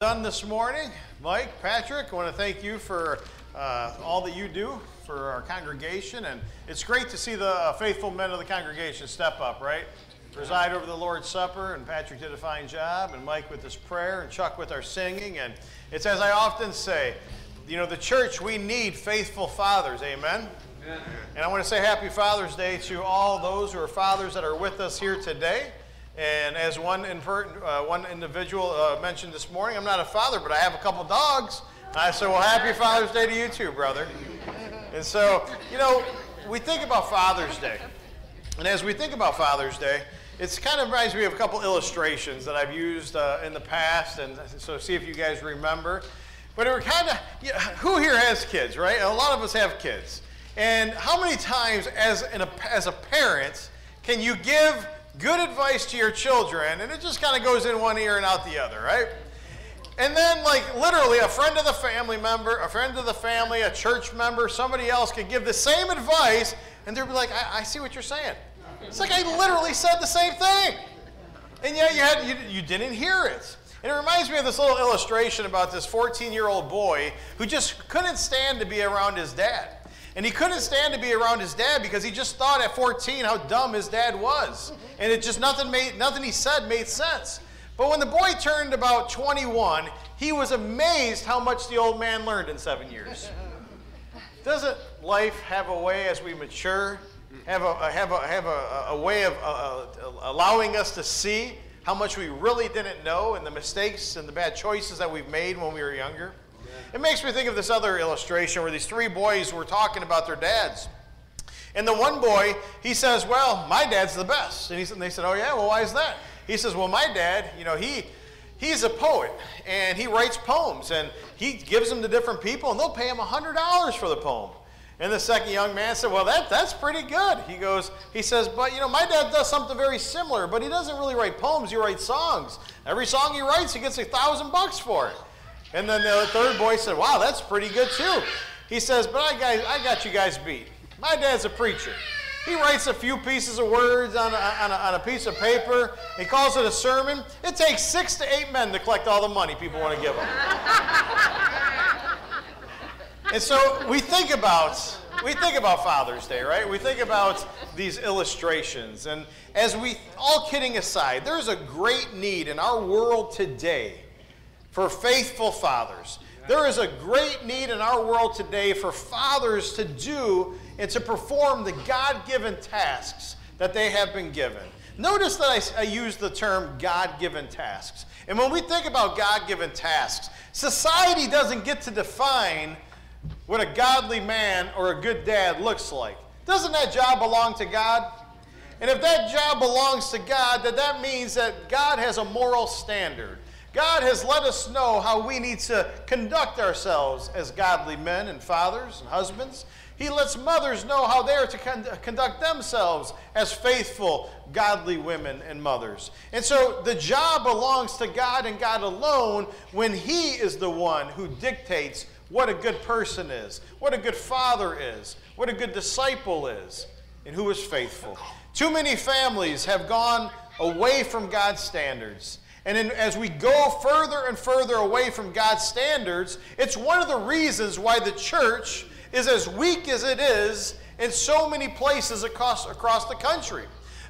done this morning. Mike, Patrick, I want to thank you for uh, all that you do for our congregation. And it's great to see the uh, faithful men of the congregation step up, right? Preside over the Lord's Supper, and Patrick did a fine job, and Mike with his prayer, and Chuck with our singing. And it's as I often say, you know, the church, we need faithful fathers. Amen? Amen. And I want to say happy Father's Day to all those who are fathers that are with us here today. And as one, uh, one individual uh, mentioned this morning, I'm not a father, but I have a couple dogs. I said, well, happy Father's Day to you too, brother. And so, you know, we think about Father's Day. And as we think about Father's Day, it kind of reminds me of a couple illustrations that I've used uh, in the past, and so see if you guys remember. But it were kind of, you know, who here has kids, right? A lot of us have kids. And how many times, as, as a parent, can you give good advice to your children, and it just kind of goes in one ear and out the other, right? And then, like, literally, a friend of the family member, a friend of the family, a church member, somebody else could give the same advice, and they'd be like, I, I see what you're saying. It's like I literally said the same thing. And yet you, had, you, you didn't hear it. And it reminds me of this little illustration about this 14 year old boy who just couldn't stand to be around his dad. And he couldn't stand to be around his dad because he just thought at 14 how dumb his dad was. And it just nothing made nothing he said made sense. But when the boy turned about 21, he was amazed how much the old man learned in 7 years. Doesn't life have a way as we mature, have a, have a, have a, a way of uh, uh, allowing us to see how much we really didn't know and the mistakes and the bad choices that we've made when we were younger? It makes me think of this other illustration where these three boys were talking about their dads. And the one boy, he says, Well, my dad's the best. And, he, and they said, Oh, yeah? Well, why is that? He says, Well, my dad, you know, he, he's a poet and he writes poems and he gives them to different people and they'll pay him $100 for the poem. And the second young man said, Well, that, that's pretty good. He goes, He says, But you know, my dad does something very similar, but he doesn't really write poems, he writes songs. Every song he writes, he gets a thousand bucks for it. And then the third boy said, Wow, that's pretty good too. He says, But I, I got you guys beat. My dad's a preacher. He writes a few pieces of words on a, on, a, on a, piece of paper. He calls it a sermon. It takes six to eight men to collect all the money people want to give him. and so we think about we think about Father's Day, right? We think about these illustrations. And as we, all kidding aside, there's a great need in our world today for faithful fathers. There is a great need in our world today for fathers to do and to perform the God given tasks that they have been given. Notice that I, I use the term God given tasks. And when we think about God given tasks, society doesn't get to define what a godly man or a good dad looks like. Doesn't that job belong to God? And if that job belongs to God, then that means that God has a moral standard. God has let us know how we need to conduct ourselves as godly men and fathers and husbands. He lets mothers know how they are to con- conduct themselves as faithful, godly women and mothers. And so the job belongs to God and God alone when He is the one who dictates what a good person is, what a good father is, what a good disciple is, and who is faithful. Too many families have gone away from God's standards and as we go further and further away from God's standards, it's one of the reasons why the church is as weak as it is in so many places across, across the country.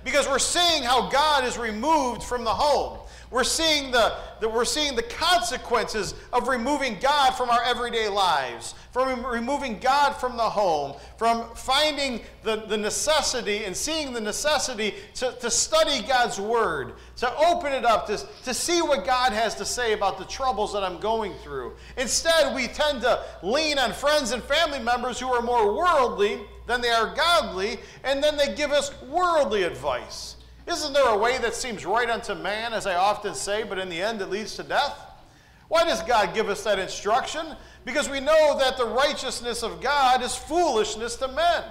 Because we're seeing how God is removed from the home. We're seeing the, the, we're seeing the consequences of removing God from our everyday lives, from removing God from the home, from finding the, the necessity and seeing the necessity to, to study God's Word, to open it up, to, to see what God has to say about the troubles that I'm going through. Instead, we tend to lean on friends and family members who are more worldly than they are godly, and then they give us worldly advice. Isn't there a way that seems right unto man, as I often say, but in the end it leads to death? Why does God give us that instruction? Because we know that the righteousness of God is foolishness to men.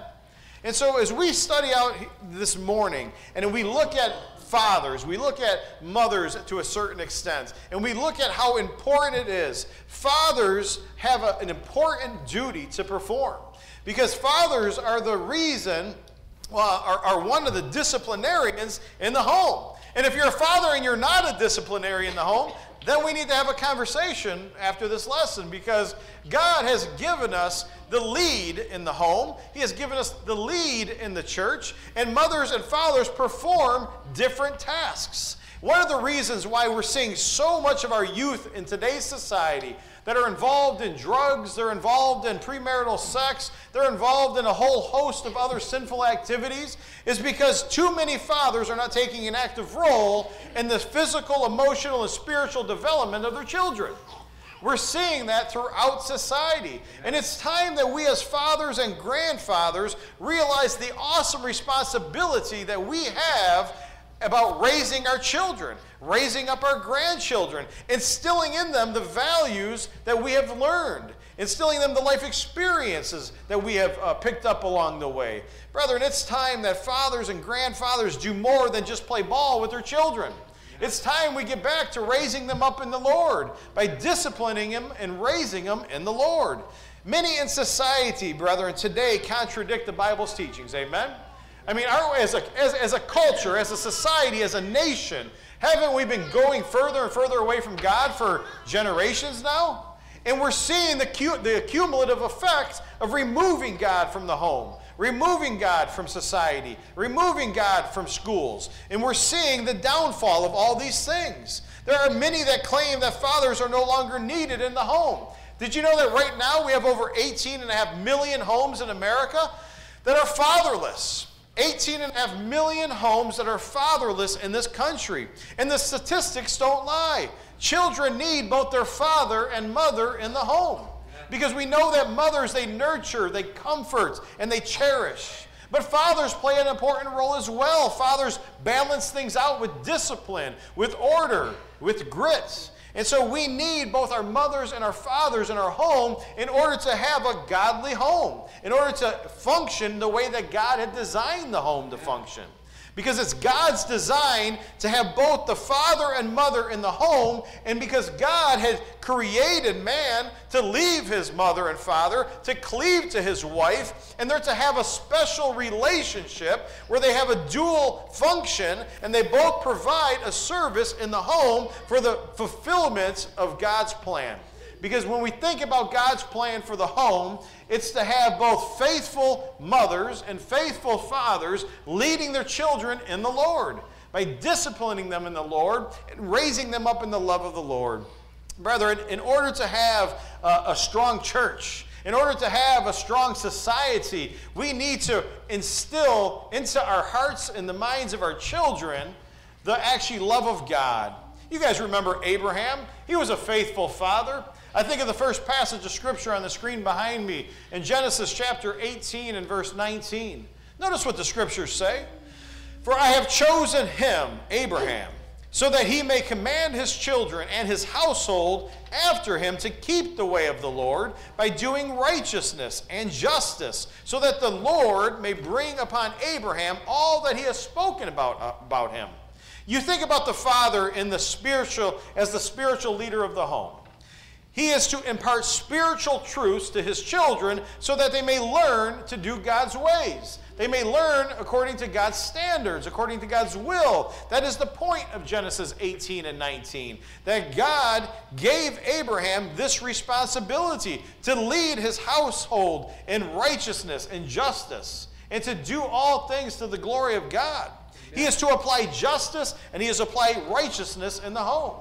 And so, as we study out this morning and we look at fathers, we look at mothers to a certain extent, and we look at how important it is, fathers have a, an important duty to perform. Because fathers are the reason are, are one of the disciplinarians in the home. And if you're a father and you're not a disciplinarian in the home, then we need to have a conversation after this lesson because God has given us the lead in the home. He has given us the lead in the church, and mothers and fathers perform different tasks. One of the reasons why we're seeing so much of our youth in today's society that are involved in drugs, they're involved in premarital sex, they're involved in a whole host of other sinful activities, is because too many fathers are not taking an active role in the physical, emotional, and spiritual development of their children. We're seeing that throughout society. And it's time that we, as fathers and grandfathers, realize the awesome responsibility that we have about raising our children, raising up our grandchildren, instilling in them the values that we have learned, instilling them the life experiences that we have uh, picked up along the way. Brethren, it's time that fathers and grandfathers do more than just play ball with their children. It's time we get back to raising them up in the Lord by disciplining them and raising them in the Lord. Many in society, brethren, today contradict the Bible's teachings. Amen? I mean, as, a, as, as a culture, as a society, as a nation, haven't we been going further and further away from God for generations now? And we're seeing the, the cumulative effects of removing God from the home, removing God from society, removing God from schools. And we're seeing the downfall of all these things. There are many that claim that fathers are no longer needed in the home. Did you know that right now we have over 18 and a half million homes in America that are fatherless? 18 and a half million homes that are fatherless in this country. And the statistics don't lie. Children need both their father and mother in the home. Because we know that mothers, they nurture, they comfort, and they cherish. But fathers play an important role as well. Fathers balance things out with discipline, with order, with grit. And so we need both our mothers and our fathers in our home in order to have a godly home, in order to function the way that God had designed the home to function. Because it's God's design to have both the father and mother in the home, and because God had created man to leave his mother and father, to cleave to his wife, and they're to have a special relationship where they have a dual function and they both provide a service in the home for the fulfillment of God's plan. Because when we think about God's plan for the home, it's to have both faithful mothers and faithful fathers leading their children in the Lord by disciplining them in the Lord and raising them up in the love of the Lord. Brethren, in order to have a, a strong church, in order to have a strong society, we need to instill into our hearts and the minds of our children the actually love of God. You guys remember Abraham? He was a faithful father. I think of the first passage of Scripture on the screen behind me in Genesis chapter 18 and verse 19. Notice what the Scriptures say. For I have chosen him, Abraham, so that he may command his children and his household after him to keep the way of the Lord by doing righteousness and justice, so that the Lord may bring upon Abraham all that he has spoken about, about him. You think about the father in the spiritual as the spiritual leader of the home. He is to impart spiritual truths to his children so that they may learn to do God's ways. They may learn according to God's standards, according to God's will. That is the point of Genesis 18 and 19. That God gave Abraham this responsibility to lead his household in righteousness and justice and to do all things to the glory of God. He is to apply justice and he is to apply righteousness in the home.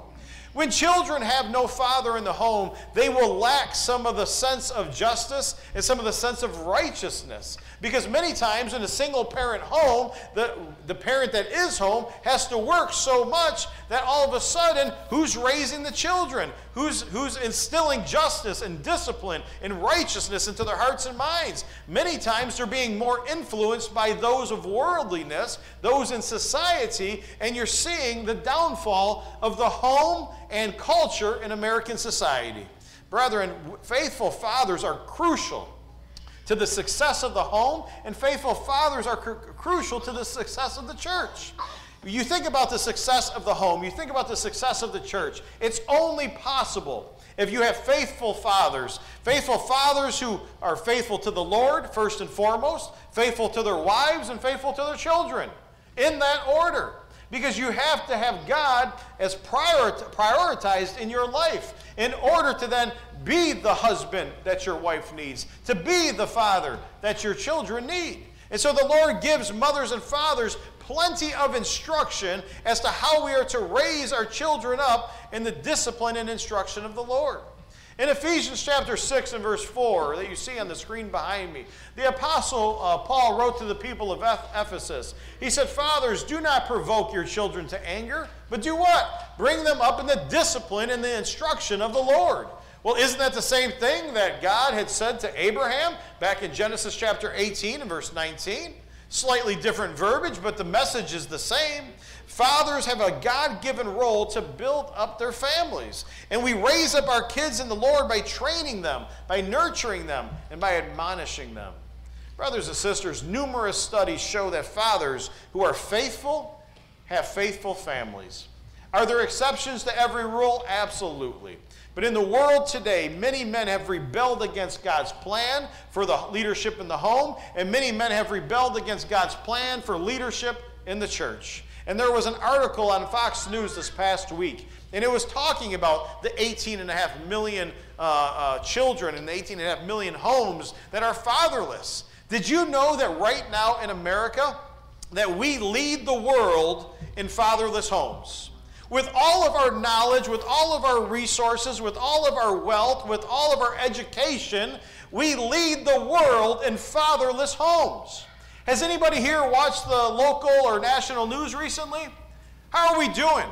When children have no father in the home, they will lack some of the sense of justice and some of the sense of righteousness. Because many times in a single parent home, the, the parent that is home has to work so much that all of a sudden, who's raising the children? Who's, who's instilling justice and discipline and righteousness into their hearts and minds? Many times they're being more influenced by those of worldliness, those in society, and you're seeing the downfall of the home and culture in American society. Brethren, faithful fathers are crucial to the success of the home, and faithful fathers are cr- crucial to the success of the church. You think about the success of the home, you think about the success of the church. It's only possible if you have faithful fathers, faithful fathers who are faithful to the Lord, first and foremost, faithful to their wives, and faithful to their children, in that order. Because you have to have God as prioritized in your life in order to then be the husband that your wife needs, to be the father that your children need. And so the Lord gives mothers and fathers plenty of instruction as to how we are to raise our children up in the discipline and instruction of the Lord. In Ephesians chapter 6 and verse 4, that you see on the screen behind me, the Apostle uh, Paul wrote to the people of Ephesus. He said, Fathers, do not provoke your children to anger, but do what? Bring them up in the discipline and the instruction of the Lord. Well, isn't that the same thing that God had said to Abraham back in Genesis chapter 18 and verse 19? Slightly different verbiage, but the message is the same. Fathers have a God given role to build up their families. And we raise up our kids in the Lord by training them, by nurturing them, and by admonishing them. Brothers and sisters, numerous studies show that fathers who are faithful have faithful families. Are there exceptions to every rule? Absolutely. But in the world today, many men have rebelled against God's plan for the leadership in the home, and many men have rebelled against God's plan for leadership in the church. And there was an article on Fox News this past week, and it was talking about the 18.5 million uh, uh, children and the 18.5 million homes that are fatherless. Did you know that right now in America, that we lead the world in fatherless homes? With all of our knowledge, with all of our resources, with all of our wealth, with all of our education, we lead the world in fatherless homes. Has anybody here watched the local or national news recently? How are we doing?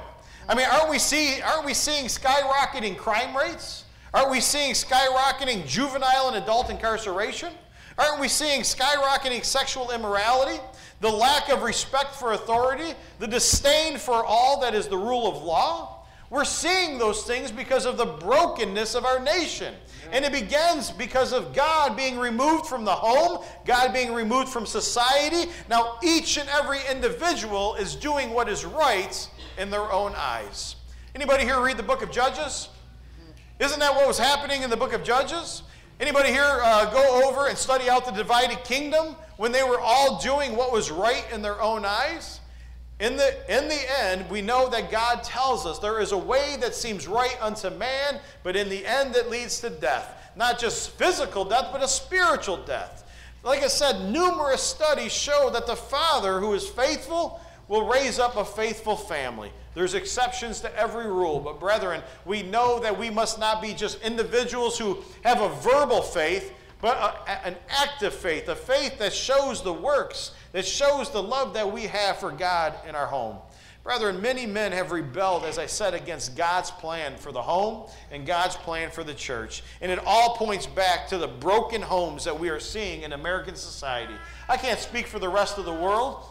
I mean, aren't we, see, aren't we seeing skyrocketing crime rates? Aren't we seeing skyrocketing juvenile and adult incarceration? Aren't we seeing skyrocketing sexual immorality? The lack of respect for authority? The disdain for all that is the rule of law? We're seeing those things because of the brokenness of our nation. And it begins because of God being removed from the home, God being removed from society. Now, each and every individual is doing what is right in their own eyes. Anybody here read the book of Judges? Isn't that what was happening in the book of Judges? Anybody here uh, go over and study out the divided kingdom when they were all doing what was right in their own eyes? In the, in the end, we know that God tells us there is a way that seems right unto man, but in the end that leads to death. Not just physical death, but a spiritual death. Like I said, numerous studies show that the father who is faithful will raise up a faithful family. There's exceptions to every rule, but brethren, we know that we must not be just individuals who have a verbal faith, but a, an active faith, a faith that shows the works that shows the love that we have for God in our home. Brethren, many men have rebelled, as I said, against God's plan for the home and God's plan for the church. And it all points back to the broken homes that we are seeing in American society. I can't speak for the rest of the world,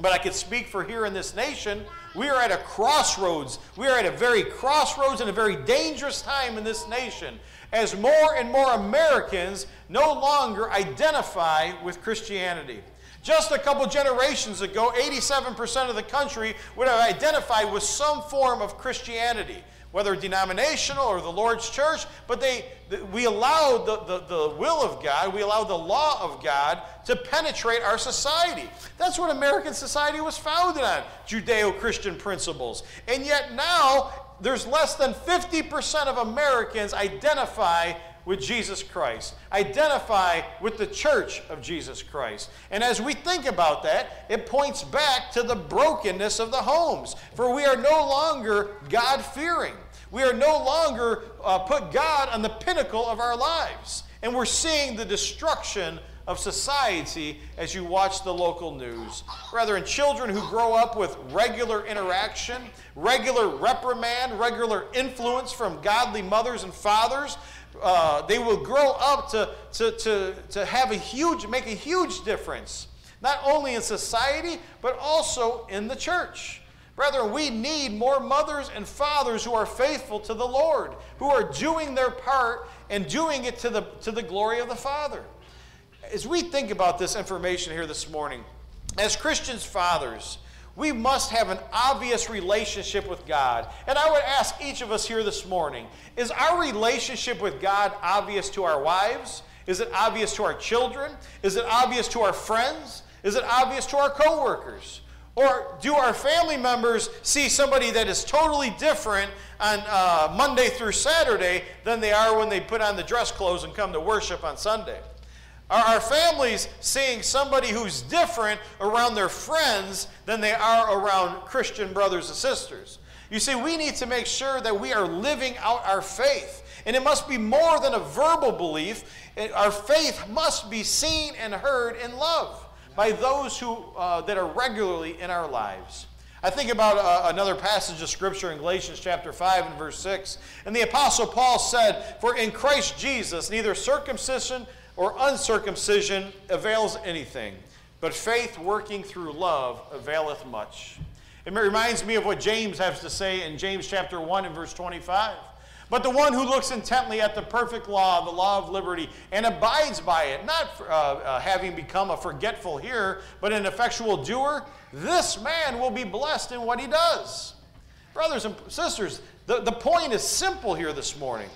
but I can speak for here in this nation. We are at a crossroads. We are at a very crossroads and a very dangerous time in this nation as more and more Americans no longer identify with Christianity. Just a couple generations ago, 87% of the country would have identified with some form of Christianity, whether denominational or the Lord's church, but they, we allowed the, the, the will of God, we allowed the law of God to penetrate our society. That's what American society was founded on Judeo Christian principles. And yet now, there's less than 50% of Americans identify with Jesus Christ, identify with the church of Jesus Christ. And as we think about that, it points back to the brokenness of the homes. For we are no longer God fearing. We are no longer uh, put God on the pinnacle of our lives. And we're seeing the destruction of society as you watch the local news. Rather, in children who grow up with regular interaction, regular reprimand, regular influence from godly mothers and fathers, uh, they will grow up to, to, to, to have a huge, make a huge difference, not only in society, but also in the church. Brethren, we need more mothers and fathers who are faithful to the Lord, who are doing their part and doing it to the, to the glory of the Father. As we think about this information here this morning, as Christians fathers, we must have an obvious relationship with God. And I would ask each of us here this morning is our relationship with God obvious to our wives? Is it obvious to our children? Is it obvious to our friends? Is it obvious to our coworkers? Or do our family members see somebody that is totally different on uh, Monday through Saturday than they are when they put on the dress clothes and come to worship on Sunday? Are our families seeing somebody who's different around their friends than they are around Christian brothers and sisters? You see, we need to make sure that we are living out our faith. And it must be more than a verbal belief. Our faith must be seen and heard in love by those who, uh, that are regularly in our lives. I think about uh, another passage of Scripture in Galatians chapter 5 and verse 6. And the Apostle Paul said, For in Christ Jesus neither circumcision or uncircumcision avails anything, but faith working through love availeth much. It reminds me of what James has to say in James chapter 1 and verse 25. But the one who looks intently at the perfect law, the law of liberty, and abides by it, not uh, uh, having become a forgetful hearer, but an effectual doer, this man will be blessed in what he does. Brothers and sisters, the, the point is simple here this morning.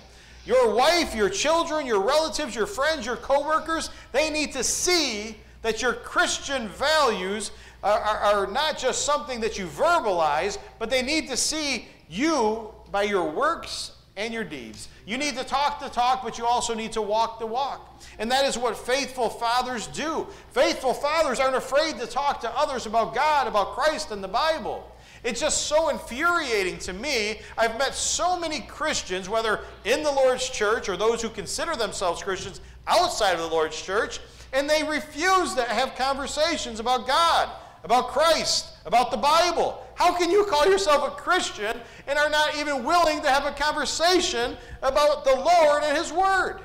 Your wife, your children, your relatives, your friends, your coworkers, they need to see that your Christian values are, are, are not just something that you verbalize, but they need to see you by your works and your deeds. You need to talk the talk, but you also need to walk the walk. And that is what faithful fathers do. Faithful fathers aren't afraid to talk to others about God, about Christ, and the Bible. It's just so infuriating to me. I've met so many Christians, whether in the Lord's church or those who consider themselves Christians outside of the Lord's church, and they refuse to have conversations about God, about Christ, about the Bible. How can you call yourself a Christian and are not even willing to have a conversation about the Lord and His Word?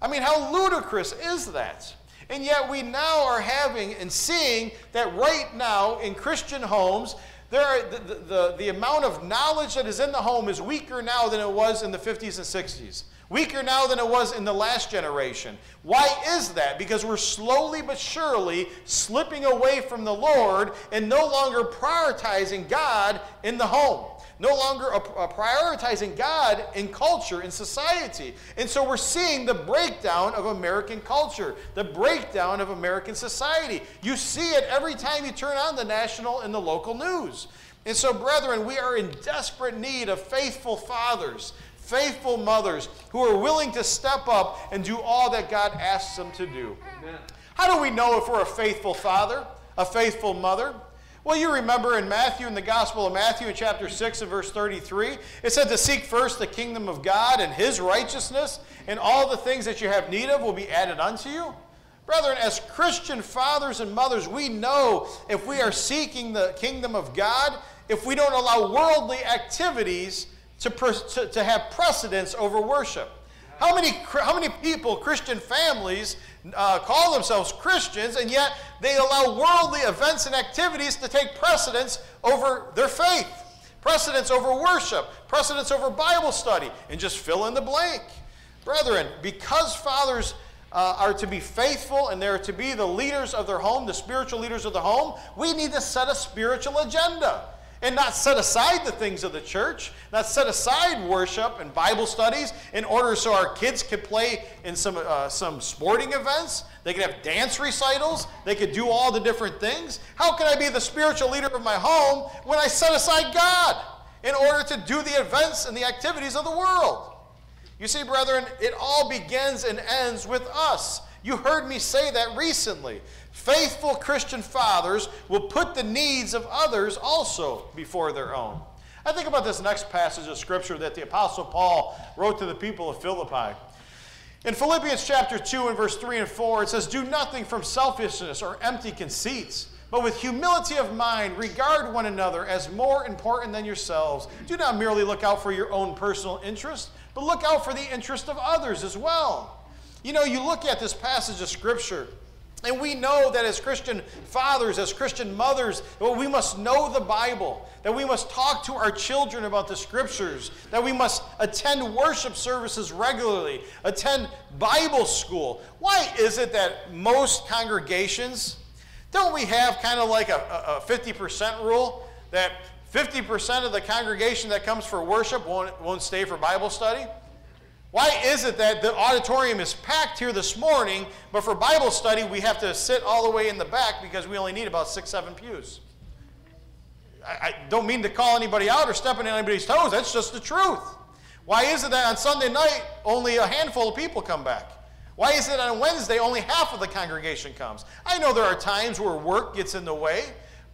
I mean, how ludicrous is that? And yet we now are having and seeing that right now in Christian homes, there are, the, the, the, amount of knowledge that is in the home is weaker now than it was in the 50s and 60s. Weaker now than it was in the last generation. Why is that? Because we're slowly but surely slipping away from the Lord and no longer prioritizing God in the home. No longer prioritizing God in culture, in society. And so we're seeing the breakdown of American culture, the breakdown of American society. You see it every time you turn on the national and the local news. And so, brethren, we are in desperate need of faithful fathers, faithful mothers who are willing to step up and do all that God asks them to do. Amen. How do we know if we're a faithful father, a faithful mother? Well, you remember in Matthew, in the Gospel of Matthew, in chapter 6 and verse 33, it said to seek first the kingdom of God and his righteousness, and all the things that you have need of will be added unto you. Brethren, as Christian fathers and mothers, we know if we are seeking the kingdom of God, if we don't allow worldly activities to, to, to have precedence over worship. How many, how many people, Christian families, uh, call themselves Christians, and yet they allow worldly events and activities to take precedence over their faith, precedence over worship, precedence over Bible study, and just fill in the blank. Brethren, because fathers uh, are to be faithful and they're to be the leaders of their home, the spiritual leaders of the home, we need to set a spiritual agenda and not set aside the things of the church, not set aside worship and Bible studies in order so our kids could play in some, uh, some sporting events. They could have dance recitals. They could do all the different things. How can I be the spiritual leader of my home when I set aside God in order to do the events and the activities of the world? You see, brethren, it all begins and ends with us. You heard me say that recently. Faithful Christian fathers will put the needs of others also before their own. I think about this next passage of Scripture that the Apostle Paul wrote to the people of Philippi. In Philippians chapter 2 and verse 3 and 4, it says, Do nothing from selfishness or empty conceits, but with humility of mind, regard one another as more important than yourselves. Do not merely look out for your own personal interest, but look out for the interest of others as well. You know, you look at this passage of Scripture, and we know that as Christian fathers, as Christian mothers, well, we must know the Bible, that we must talk to our children about the scriptures, that we must attend worship services regularly, attend Bible school. Why is it that most congregations, don't we have kind of like a, a 50% rule that 50% of the congregation that comes for worship won't, won't stay for Bible study? Why is it that the auditorium is packed here this morning, but for Bible study we have to sit all the way in the back because we only need about six, seven pews? I, I don't mean to call anybody out or step on anybody's toes. That's just the truth. Why is it that on Sunday night only a handful of people come back? Why is it on Wednesday only half of the congregation comes? I know there are times where work gets in the way,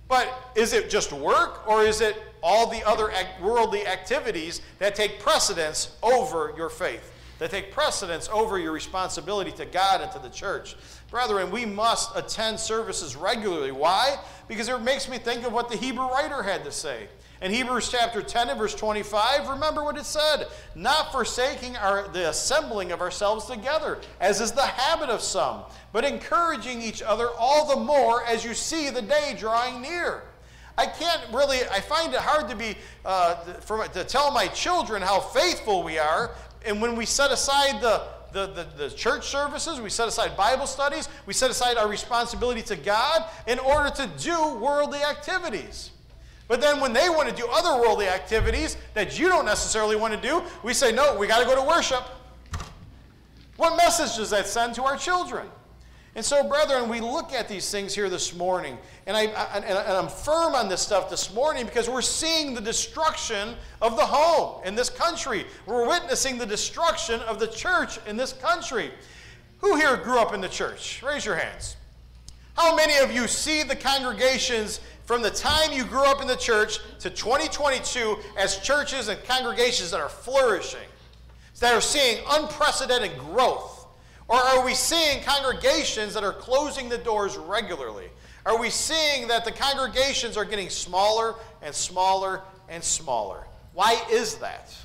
but is it just work or is it all the other worldly activities that take precedence over your faith? That take precedence over your responsibility to God and to the church. Brethren, we must attend services regularly. Why? Because it makes me think of what the Hebrew writer had to say. In Hebrews chapter 10 and verse 25, remember what it said not forsaking our, the assembling of ourselves together, as is the habit of some, but encouraging each other all the more as you see the day drawing near. I can't really, I find it hard to be, uh, for, to tell my children how faithful we are. And when we set aside the, the, the, the, church services, we set aside Bible studies, we set aside our responsibility to God in order to do worldly activities. But then when they want to do other worldly activities that you don't necessarily want to do, we say, no, we got to go to worship. What message does that send to our children? And so, brethren, we look at these things here this morning, and, I, I, and I'm firm on this stuff this morning because we're seeing the destruction of the home in this country. We're witnessing the destruction of the church in this country. Who here grew up in the church? Raise your hands. How many of you see the congregations from the time you grew up in the church to 2022 as churches and congregations that are flourishing, that are seeing unprecedented growth? Or are we seeing congregations that are closing the doors regularly? Are we seeing that the congregations are getting smaller and smaller and smaller? Why is that?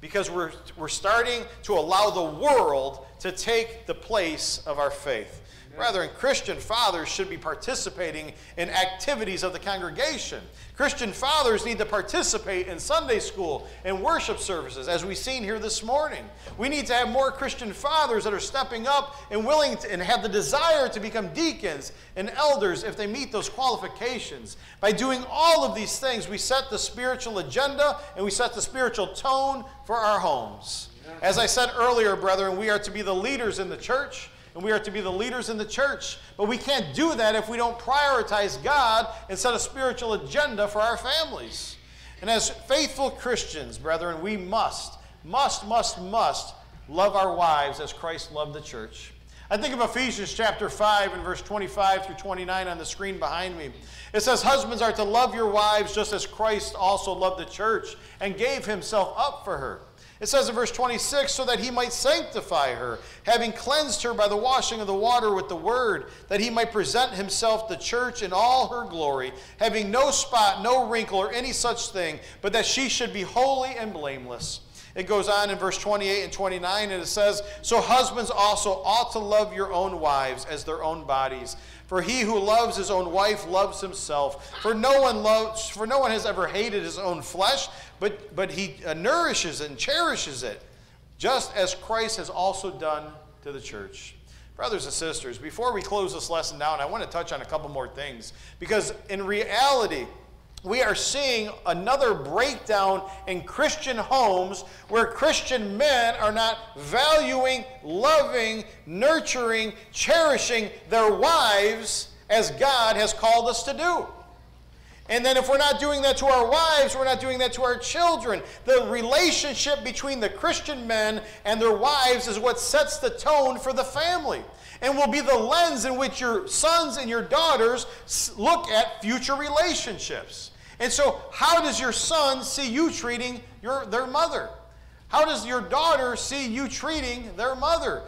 Because we're, we're starting to allow the world to take the place of our faith. Brethren, Christian fathers should be participating in activities of the congregation. Christian fathers need to participate in Sunday school and worship services, as we've seen here this morning. We need to have more Christian fathers that are stepping up and willing to, and have the desire to become deacons and elders if they meet those qualifications. By doing all of these things, we set the spiritual agenda and we set the spiritual tone for our homes. As I said earlier, brethren, we are to be the leaders in the church and we are to be the leaders in the church. But we can't do that if we don't prioritize God and set a spiritual agenda for our families. And as faithful Christians, brethren, we must, must, must, must love our wives as Christ loved the church. I think of Ephesians chapter 5 and verse 25 through 29 on the screen behind me. It says, Husbands are to love your wives just as Christ also loved the church and gave himself up for her it says in verse 26, so that he might sanctify her, having cleansed her by the washing of the water with the word, that he might present himself the church in all her glory, having no spot, no wrinkle, or any such thing, but that she should be holy and blameless. It goes on in verse 28 and 29, and it says, So husbands also ought to love your own wives as their own bodies. For he who loves his own wife loves himself. For no one loves, for no one has ever hated his own flesh, but, but he uh, nourishes and cherishes it, just as Christ has also done to the church. Brothers and sisters, before we close this lesson down, I want to touch on a couple more things. Because in reality, we are seeing another breakdown in Christian homes where Christian men are not valuing, loving, nurturing, cherishing their wives as God has called us to do. And then if we're not doing that to our wives, we're not doing that to our children. The relationship between the Christian men and their wives is what sets the tone for the family and will be the lens in which your sons and your daughters look at future relationships. And so, how does your son see you treating your, their mother? How does your daughter see you treating their mother?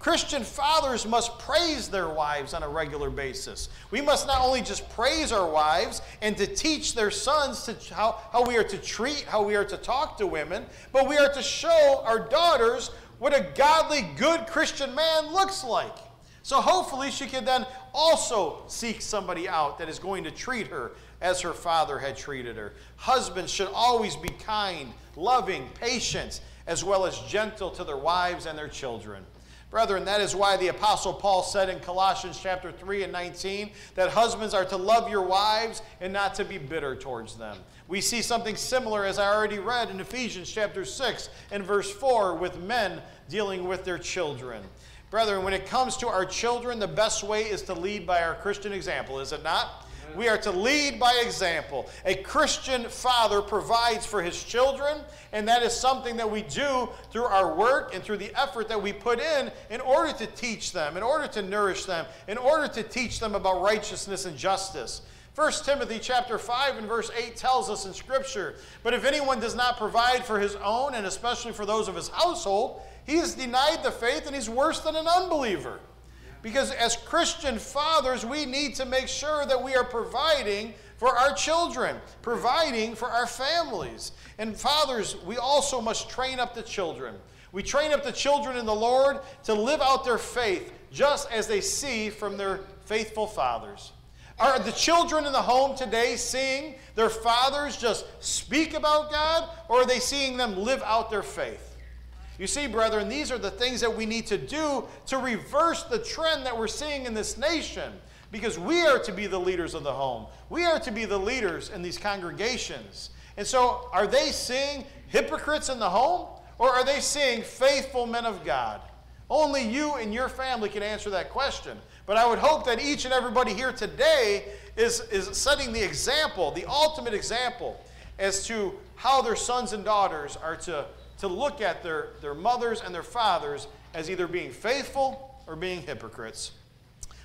Christian fathers must praise their wives on a regular basis. We must not only just praise our wives and to teach their sons to how, how we are to treat, how we are to talk to women, but we are to show our daughters what a godly, good Christian man looks like. So hopefully she can then also seek somebody out that is going to treat her as her father had treated her. Husbands should always be kind, loving, patient, as well as gentle to their wives and their children. Brethren, that is why the Apostle Paul said in Colossians chapter 3 and 19 that husbands are to love your wives and not to be bitter towards them. We see something similar, as I already read in Ephesians chapter 6 and verse 4, with men dealing with their children. Brethren, when it comes to our children, the best way is to lead by our Christian example, is it not? We are to lead by example. A Christian father provides for his children, and that is something that we do through our work and through the effort that we put in in order to teach them, in order to nourish them, in order to teach them about righteousness and justice. 1 Timothy chapter 5 and verse 8 tells us in scripture, but if anyone does not provide for his own and especially for those of his household, he has denied the faith and he's worse than an unbeliever. Because as Christian fathers, we need to make sure that we are providing for our children, providing for our families. And fathers, we also must train up the children. We train up the children in the Lord to live out their faith just as they see from their faithful fathers. Are the children in the home today seeing their fathers just speak about God, or are they seeing them live out their faith? You see, brethren, these are the things that we need to do to reverse the trend that we're seeing in this nation because we are to be the leaders of the home. We are to be the leaders in these congregations. And so, are they seeing hypocrites in the home, or are they seeing faithful men of God? Only you and your family can answer that question. But I would hope that each and everybody here today is, is setting the example, the ultimate example, as to how their sons and daughters are to, to look at their, their mothers and their fathers as either being faithful or being hypocrites.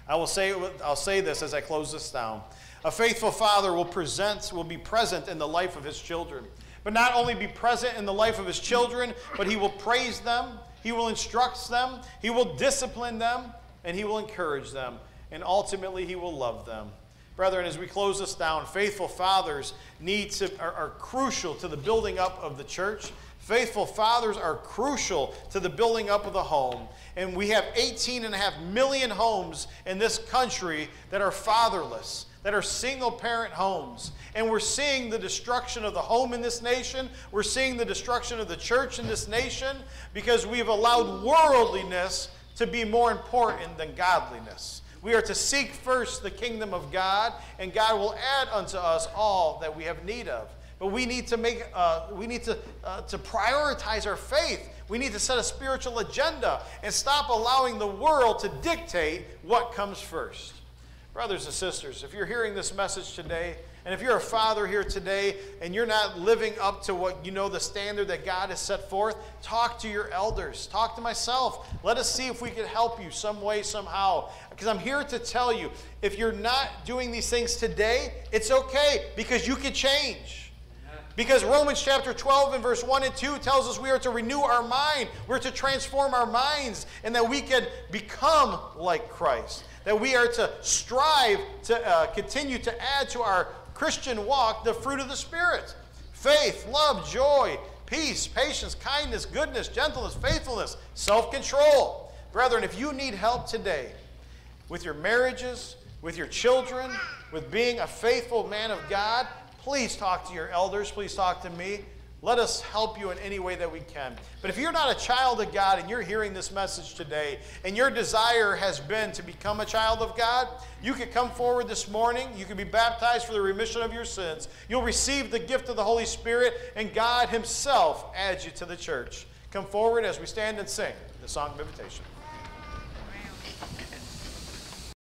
I will say, I'll say this as I close this down. A faithful father will present, will be present in the life of his children. But not only be present in the life of his children, but he will praise them, he will instruct them, he will discipline them, and He will encourage them, and ultimately He will love them. Brethren, as we close this down, faithful fathers need to, are, are crucial to the building up of the church. Faithful fathers are crucial to the building up of the home. And we have 18 and a half million homes in this country that are fatherless, that are single parent homes. And we're seeing the destruction of the home in this nation. We're seeing the destruction of the church in this nation because we've allowed worldliness to be more important than godliness. We are to seek first the kingdom of God, and God will add unto us all that we have need of. But we need to make, uh, we need to, uh, to prioritize our faith. We need to set a spiritual agenda and stop allowing the world to dictate what comes first. Brothers and sisters, if you're hearing this message today, and if you're a father here today and you're not living up to what you know the standard that God has set forth, talk to your elders. Talk to myself. Let us see if we can help you some way, somehow. Because I'm here to tell you if you're not doing these things today, it's okay because you can change. Because Romans chapter 12 and verse 1 and 2 tells us we are to renew our mind, we're to transform our minds, and that we can become like Christ. That we are to strive to uh, continue to add to our Christian walk the fruit of the Spirit faith, love, joy, peace, patience, kindness, goodness, gentleness, faithfulness, self control. Brethren, if you need help today with your marriages, with your children, with being a faithful man of God, please talk to your elders. Please talk to me. Let us help you in any way that we can. But if you're not a child of God and you're hearing this message today and your desire has been to become a child of God, you can come forward this morning. You can be baptized for the remission of your sins. You'll receive the gift of the Holy Spirit, and God Himself adds you to the church. Come forward as we stand and sing the song of invitation.